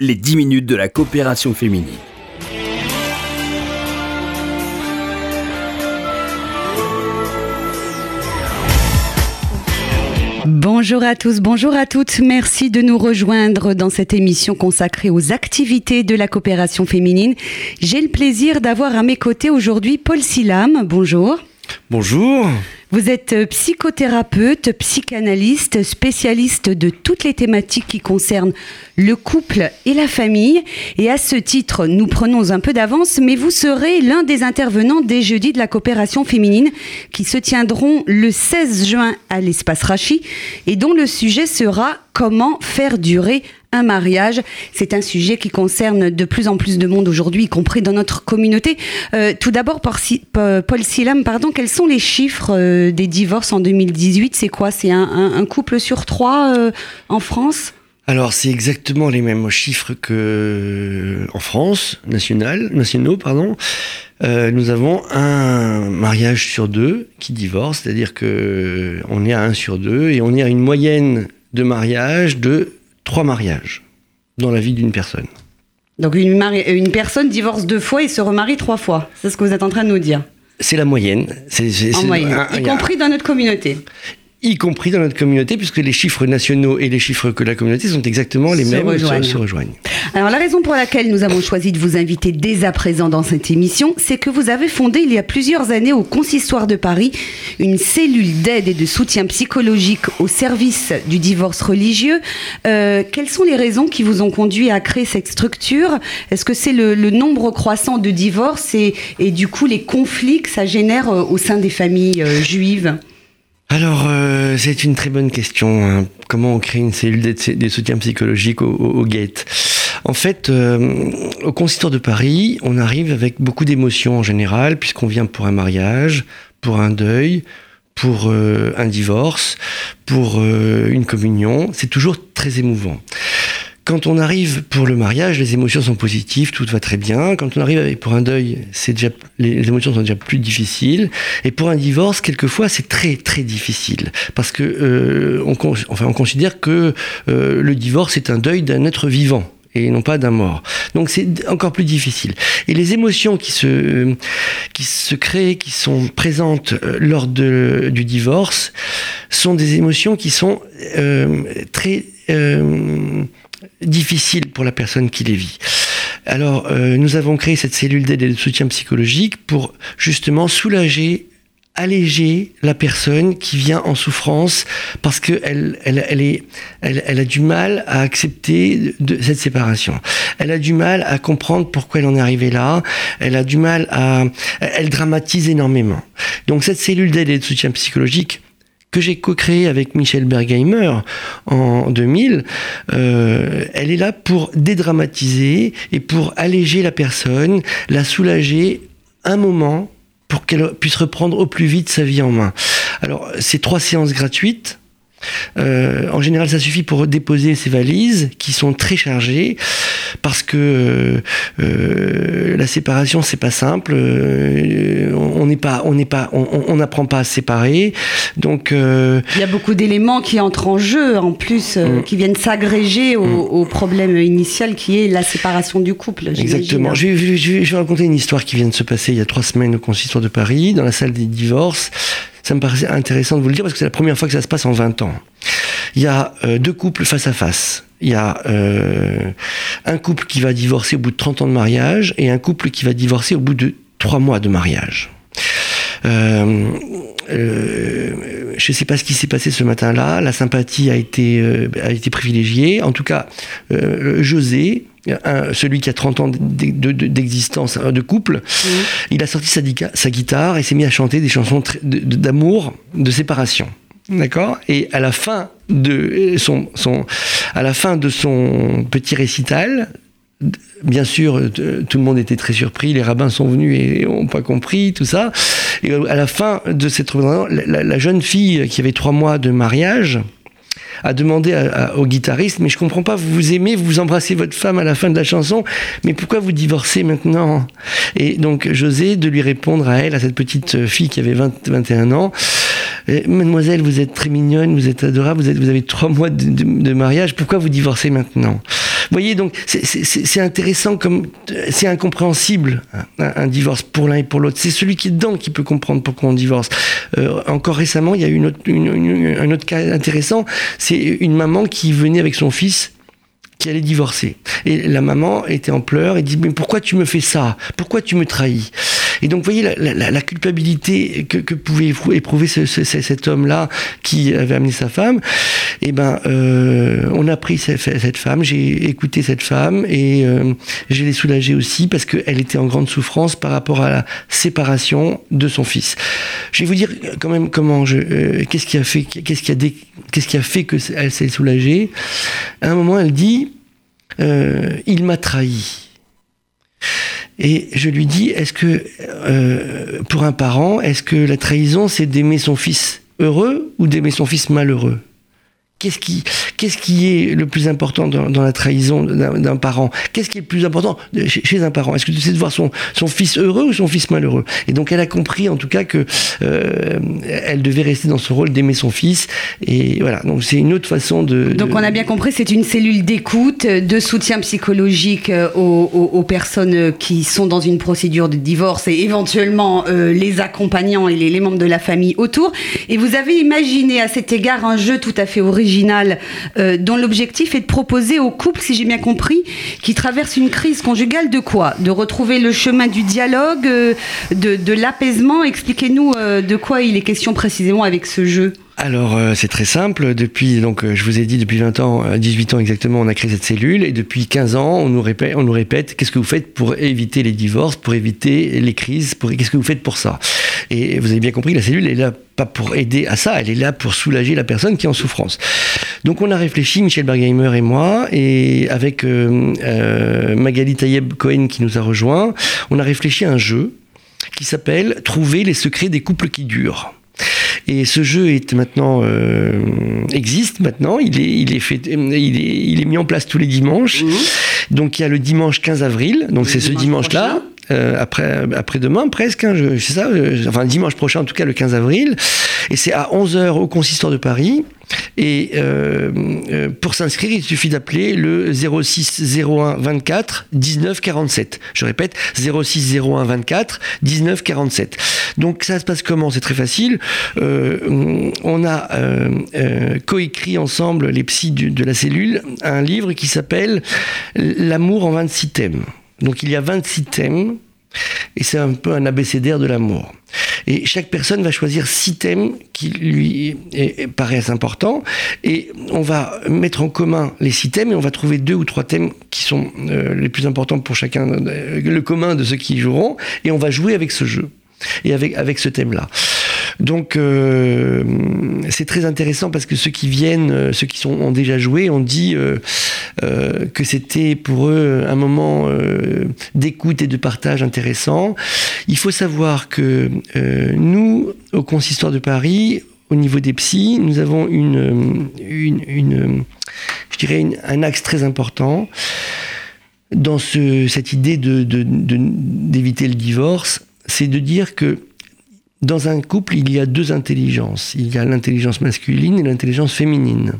les 10 minutes de la coopération féminine. Bonjour à tous, bonjour à toutes. Merci de nous rejoindre dans cette émission consacrée aux activités de la coopération féminine. J'ai le plaisir d'avoir à mes côtés aujourd'hui Paul Silam. Bonjour. Bonjour. Vous êtes euh, psychothérapeute, psychanalyste, spécialiste de toutes les thématiques qui concernent le couple et la famille. Et à ce titre, nous prenons un peu d'avance, mais vous serez l'un des intervenants des jeudis de la coopération féminine qui se tiendront le 16 juin à l'espace Rachi et dont le sujet sera comment faire durer un mariage. C'est un sujet qui concerne de plus en plus de monde aujourd'hui, y compris dans notre communauté. Euh, tout d'abord, Paul Silam, pardon, quels sont les chiffres euh, des divorces en 2018 C'est quoi? C'est un, couple sur trois euh, en France? Alors c'est exactement les mêmes chiffres que en France, national, nationaux, pardon. nous avons un mariage sur deux qui divorce, c'est-à-dire que on est à un sur deux et on est à une moyenne de mariage de trois mariages dans la vie d'une personne. Donc une, une, personne divorce deux fois et se remarie trois fois. C'est ce que vous êtes en train de nous dire. C'est la moyenne. C'est, en moyenne. y compris dans notre communauté y compris dans notre communauté, puisque les chiffres nationaux et les chiffres que la communauté sont exactement les mêmes, rejoignent. Se, rejoignent. Alors la raison pour laquelle nous avons choisi de vous inviter dès à présent dans cette émission, c'est que vous avez fondé il y a plusieurs années au Consistoire de Paris une cellule d'aide et de soutien psychologique au service du divorce religieux. Euh, quelles sont les raisons qui vous ont conduit à créer cette structure? Est-ce que c'est le, nombre croissant de divorces et, et, du coup les conflits que ça génère euh, au sein des familles euh, juives? Alors, euh, c'est une très bonne question. Hein. Comment on crée une cellule de soutien psychologique au, au, GATE En fait, euh, au consistoire de Paris, on arrive avec beaucoup d'émotions en général, puisqu'on vient pour un mariage, pour un deuil, pour euh, un divorce, pour une communion. C'est toujours très émouvant. Quand on arrive pour le mariage, les émotions sont positives, tout va très bien. Quand on arrive pour un deuil, c'est déjà les émotions sont déjà plus difficiles. Et pour un divorce, quelquefois, c'est très très difficile parce que euh, on, considère que euh, le divorce est un deuil d'un être vivant et non pas d'un mort. Donc c'est encore plus difficile. Et les émotions qui se, qui se créent, qui sont présentes euh, lors de, du divorce, sont des émotions qui sont euh, très euh, difficile pour la personne qui les vit. Alors, euh, nous avons créé cette cellule d'aide et de soutien psychologique pour justement soulager alléger la personne qui vient en souffrance parce qu'elle elle, elle, est, elle, elle, a du mal à accepter de, cette séparation. Elle a du mal à comprendre pourquoi elle en est arrivée là. Elle a du mal à... Elle dramatise énormément. Donc cette cellule d'aide et de soutien psychologique, que j'ai co-créé avec Michel Bergheimer en 2000, euh, elle est là pour dédramatiser et pour alléger la personne, la soulager un moment pour qu'elle puisse reprendre au plus vite sa vie en main. Alors, c'est trois séances gratuites euh, en général, ça suffit pour déposer ces valises qui sont très chargées parce que euh, la séparation c'est pas simple. Euh, on n'est pas, on n'est pas, on n'apprend pas à se séparer. Donc il y a beaucoup d'éléments qui entrent en jeu en plus, mm. qui viennent s'agréger au, mm. au, problème initial qui est la séparation du couple. Exactement. Je vais, je vais raconter une histoire qui vient de se passer il y a trois semaines au consistoire de Paris, dans la salle des divorces ça me paraissait intéressant de vous le dire parce que c'est la première fois que ça se passe en 20 ans. Il y a euh, deux couples face à face. Il y a euh, un couple qui va divorcer au bout de 30 ans de mariage et un couple qui va divorcer au bout de 3 mois de mariage. Euh, je ne sais pas ce qui s'est passé ce matin-là. La sympathie a été, a été privilégiée. En tout cas, José, celui qui a 30 ans d'existence de, couple, mmh. il a sorti sa, sa guitare et s'est mis à chanter des chansons d'amour, de séparation. D'accord? Et à la fin de son, son, à la fin de son petit récital, bien sûr, tout le monde était très surpris, les rabbins sont venus et n'ont pas compris tout ça. Et à la fin de cette la, la jeune fille qui avait trois mois de mariage, a demandé au guitariste, mais je comprends pas, vous vous aimez, vous embrassez votre femme à la fin de la chanson, mais pourquoi vous divorcez maintenant? Et donc José, de lui répondre à elle, à cette petite fille qui avait 21 ans, Mademoiselle, vous êtes très mignonne, vous êtes adorable, vous, vous avez trois mois de, mariage, pourquoi vous divorcez maintenant? Voyez, donc c'est intéressant comme c'est incompréhensible un, divorce pour l'un et pour l'autre. C'est celui qui est dedans qui peut comprendre pourquoi on divorce. Euh, encore récemment, il y a eu un autre cas intéressant. C'est une maman qui venait avec son fils qui allait divorcer. Et la maman était en pleurs et dit mais pourquoi tu me fais ça? Pourquoi tu me trahis? Et donc, vous voyez la, culpabilité que, pouvait éprouver cet homme-là qui avait amené sa femme. Eh ben, euh, on a pris cette, femme, j'ai écouté cette femme et euh, je l'ai soulagée aussi parce qu'elle était en grande souffrance par rapport à la séparation de son fils. Je vais vous dire quand même comment je, euh, qu'est-ce qui a fait, qu'est-ce qui a, qu'est-ce qui a fait que elle s'est soulagée? À un moment, elle dit, il m'a trahi. Et je lui dis, est-ce que, euh, pour un parent, est-ce que la trahison, c'est d'aimer son fils heureux ou d'aimer son fils malheureux? Qu'est-ce qui, qu'est-ce qui est le plus important dans, la trahison d'un parent? Qu'est-ce qui est le plus important chez, un parent? Est-ce que c'est de voir son, son fils heureux ou son fils malheureux? Et donc elle a compris en tout cas que euh, elle devait rester dans ce rôle d'aimer son fils. Et voilà, donc c'est une autre façon de... Donc on a bien compris, c'est une cellule d'écoute, de soutien psychologique euh, aux, personnes qui sont dans une procédure de divorce et éventuellement euh, les accompagnants et les, les membres de la famille autour. Et vous avez imaginé à cet égard un jeu tout à fait original euh, dont l'objectif est de proposer aux couples, si j'ai bien compris, qui traversent une crise conjugale de quoi? De retrouver le chemin du dialogue, euh, de, l'apaisement? Expliquez-nous euh, de quoi il est question précisément avec ce jeu alors euh, c'est très simple, depuis donc euh, je vous ai dit depuis 20 ans, 18 euh, ans exactement, on a créé cette cellule et depuis 15 ans, on nous répète on nous répète qu'est-ce que vous faites pour éviter les divorces, pour éviter les crises, pour qu'est-ce que vous faites pour ça? Et vous avez bien compris, la cellule est là pas pour aider à ça, elle est là pour soulager la personne qui est en souffrance. Donc on a réfléchi Michel Bergheimer et moi et avec Magali Tayeb Cohen qui nous a rejoint, on a réfléchi à un jeu qui s'appelle Trouver les secrets des couples qui durent. Et ce jeu est maintenant euh, existe maintenant. Il est il est fait il est, il est mis en place tous les dimanches. Mmh. Donc il y a le dimanche 15 avril. Donc c'est ce dimanche là. Euh, après, après demain presque, hein, c'est ça, euh, enfin dimanche prochain en tout cas le 15 avril, et c'est à 11h au consistoire de Paris. Et euh, euh, pour s'inscrire, il suffit d'appeler le 06 01 24 19 47. Je répète, 06 01 24 19 47. Donc ça se passe comment? C'est très facile. Euh, on a euh, coécrit ensemble, les psys de la cellule, un livre qui s'appelle L'amour en 26 thèmes. Donc il y a 26 thèmes et c'est un peu un abécédaire de l'amour. Et chaque personne va choisir six thèmes qui lui paraissent importants. Et on va mettre en commun les six thèmes et on va trouver deux ou trois thèmes qui sont euh, les plus importants pour chacun, euh, le commun de ceux qui joueront. Et on va jouer avec ce jeu et avec, avec ce thème-là. Donc euh, c'est très intéressant parce que ceux qui viennent, euh, ceux qui sont, ont déjà joué, ont dit euh, que c'était pour eux un moment d'écoute et de partage intéressant. Il faut savoir que nous, au Consistoire de Paris, au niveau des psys, nous avons une, une, je dirais un axe très important dans ce, cette idée de, d'éviter le divorce, c'est de dire que dans un couple, il y a deux intelligences. Il y a l'intelligence masculine et l'intelligence féminine.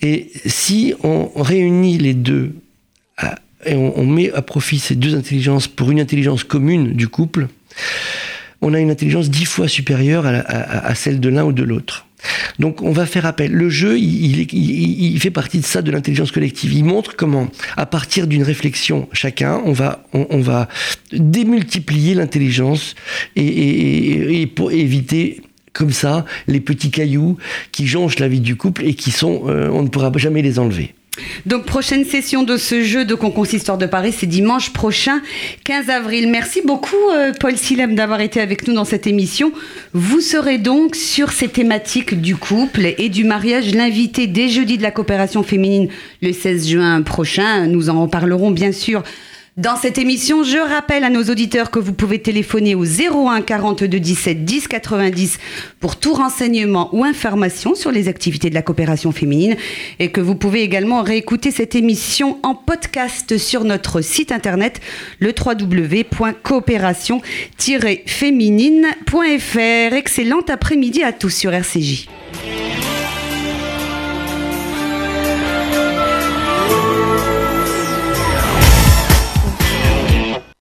Et si on réunit les deux et on, met à profit ces deux intelligences pour une intelligence commune du couple, on a une intelligence dix fois supérieure à celle de l'un ou de l'autre. Donc on va faire appel. Le jeu, il, fait partie de ça, de l'intelligence collective. Il montre comment, à partir d'une réflexion chacun, on va, démultiplier l'intelligence et, pour éviter comme ça les petits cailloux qui jonchent la vie du couple et qui sont, euh, on ne pourra jamais les enlever. Donc prochaine session de ce jeu de Concours Histoire de Paris, c'est dimanche prochain, 15 avril. Merci beaucoup euh, Paul Silem d'avoir été avec nous dans cette émission. Vous serez donc sur ces thématiques du couple et du mariage l'invité dès jeudi de la coopération féminine le 16 juin prochain. Nous en reparlerons bien sûr dans cette émission, je rappelle à nos auditeurs que vous pouvez téléphoner au 01 42 17 10 90 pour tout renseignement ou information sur les activités de la coopération féminine et que vous pouvez également réécouter cette émission en podcast sur notre site internet le www.coopération-féminine.fr. Excellent après-midi à tous sur RCJ.